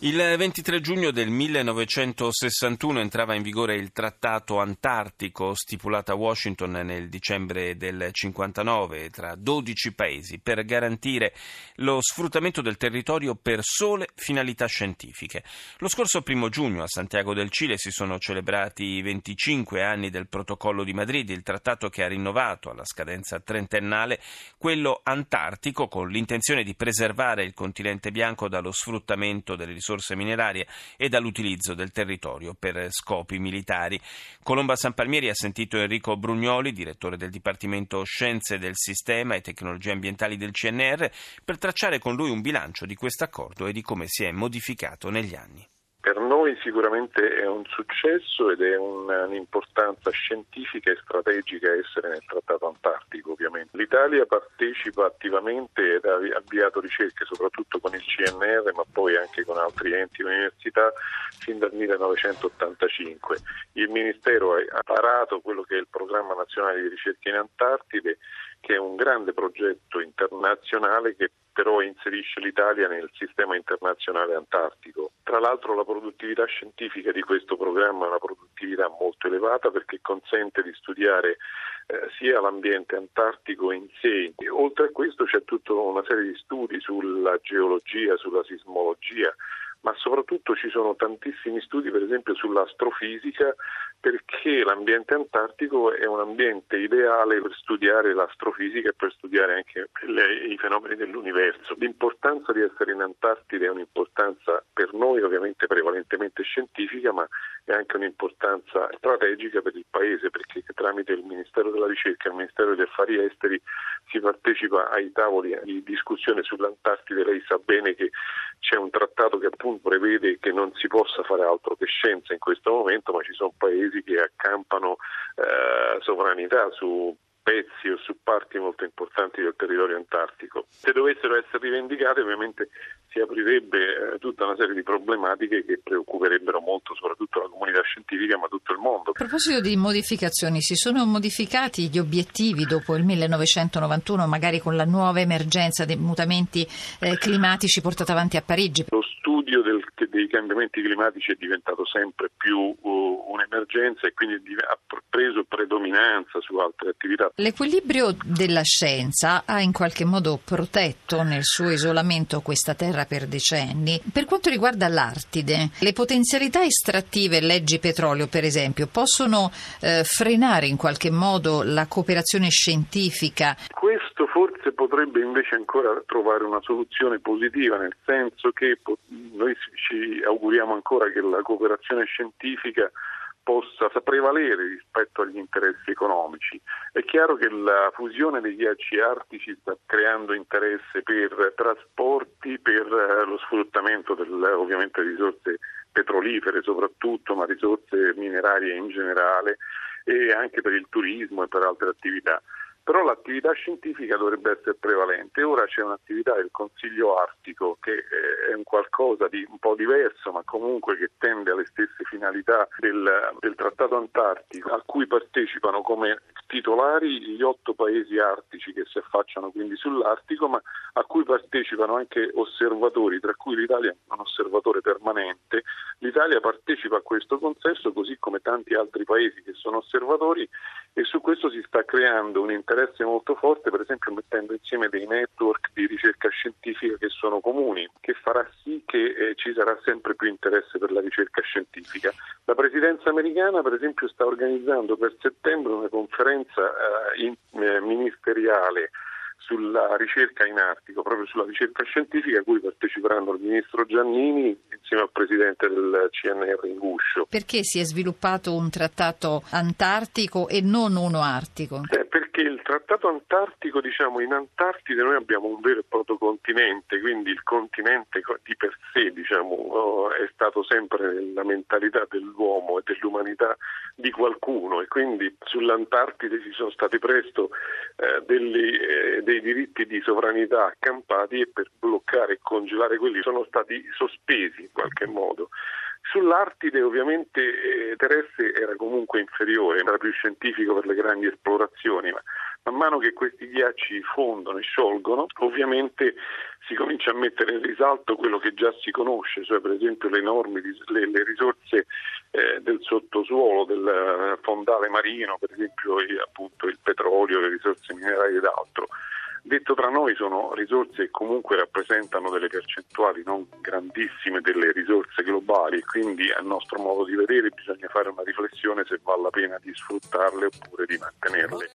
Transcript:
Il 23 giugno del 1961 entrava in vigore il Trattato Antartico stipulato a Washington nel dicembre del 59 tra 12 paesi per garantire lo sfruttamento del territorio per sole finalità scientifiche. Lo scorso 1 giugno a Santiago del Cile si sono celebrati i 25 anni del Protocollo di Madrid, il trattato che ha rinnovato alla scadenza trentennale quello antartico con l'intenzione di preservare il continente bianco dallo sfruttamento delle risorse risorse minerarie e dall'utilizzo del territorio per scopi militari. Colomba San Palmieri ha sentito Enrico Brugnoli, direttore del Dipartimento Scienze del Sistema e Tecnologie Ambientali del CNR, per tracciare con lui un bilancio di questo accordo e di come si è modificato negli anni. Per noi sicuramente è un successo ed è un'importanza scientifica e strategica essere nel Trattato Antartico ovviamente. L'Italia partecipa attivamente ed ha avviato ricerche soprattutto con il CNR ma poi anche con altri enti e università fin dal 1985. Il Ministero ha parato quello che è il Programma Nazionale di Ricerca in Antartide che è un grande progetto internazionale che però inserisce l'Italia nel sistema internazionale antartico. Tra l'altro la produttività scientifica di questo programma è una produttività molto elevata perché consente di studiare eh, sia l'ambiente antartico in sé. E oltre a questo c'è tutta una serie di studi sulla geologia, sulla sismologia, ma soprattutto ci sono tantissimi studi per esempio sull'astrofisica perché l'ambiente antartico è un ambiente ideale per studiare l'astrofisica e per studiare anche le, i fenomeni dell'universo. L'importanza di essere in Antartide è un'importanza per noi ovviamente prevalentemente scientifica, ma è anche un'importanza strategica per il Paese perché tramite il Ministero della Ricerca e il Ministero degli Affari Esteri si partecipa ai tavoli di discussione sull'Antartide. Lei sa bene che c'è un trattato che appunto prevede che non si possa fare altro che scienza in questo momento, ma ci sono paesi che accampano eh, sovranità su pezzi o su parti molto importanti del territorio antartico. Se dovessero essere rivendicate ovviamente si aprirebbe eh, tutta una serie di problematiche che preoccuperebbero molto soprattutto la comunità scientifica ma tutto il mondo. A proposito di modificazioni, si sono modificati gli obiettivi dopo il 1991 magari con la nuova emergenza dei mutamenti eh, climatici portata avanti a Parigi? Studio del, dei cambiamenti climatici è diventato sempre più uh, un'emergenza e quindi ha preso predominanza su altre attività. L'equilibrio della scienza ha in qualche modo protetto nel suo isolamento questa terra per decenni. Per quanto riguarda l'Artide, le potenzialità estrattive, leggi petrolio per esempio, possono eh, frenare in qualche modo la cooperazione scientifica? Questo forse potrebbe invece ancora trovare una soluzione positiva, nel senso che noi ci auguriamo ancora che la cooperazione scientifica possa prevalere rispetto agli interessi economici. È chiaro che la fusione dei ghiacci artici sta creando interesse per trasporti, per eh, lo sfruttamento del, ovviamente di risorse petrolifere soprattutto, ma risorse minerarie in generale e anche per il turismo e per altre attività però l'attività scientifica dovrebbe essere prevalente. Ora c'è un'attività del Consiglio Artico che eh, è un qualcosa di un po' diverso, ma comunque che tende alle stesse finalità del, del Trattato Antartico, a cui partecipano come titolari gli otto paesi artici che si affacciano quindi sull'Artico, ma a cui partecipano anche osservatori, tra cui l'Italia è un osservatore permanente. L'Italia partecipa a questo consesso così come tanti altri paesi che sono osservatori e su questo si sta creando un interesse molto forte, per esempio mettendo insieme dei network di ricerca scientifica che sono comuni, che farà sì che eh, ci sarà sempre più interesse per la ricerca scientifica. La presidenza americana, per esempio, sta organizzando per settembre una conferenza eh, in, eh, ministeriale sulla ricerca in Artico, proprio sulla ricerca scientifica a cui parteciperanno il ministro Giannini insieme al presidente del CNR in Guscio. Perché si è sviluppato un trattato antartico e non uno artico? Eh, trattato antartico, diciamo, in Antartide noi abbiamo un vero e proprio continente, quindi il continente di per sé, diciamo, oh, è stato sempre la mentalità dell'uomo e dell'umanità di qualcuno e quindi sull'Antartide ci sono stati presto eh, degli, eh, dei diritti di sovranità accampati e per bloccare e congelare quelli sono stati sospesi in qualche modo. Sull'Artide ovviamente eh, terrestre era comunque inferiore, era più scientifico per le grandi esplorazioni, ma man mano che questi ghiacci fondono e sciolgono, ovviamente si comincia a mettere in risalto quello che già si conosce, cioè per esempio le enormi le, le risorse eh, del sottosuolo, del fondale marino, per esempio appunto il petrolio, le risorse minerarie ed altro. Detto tra noi sono risorse che comunque rappresentano delle percentuali non grandissime delle risorse globali, quindi a nostro modo di vedere bisogna fare una riflessione se vale la pena di sfruttarle oppure di mantenerle.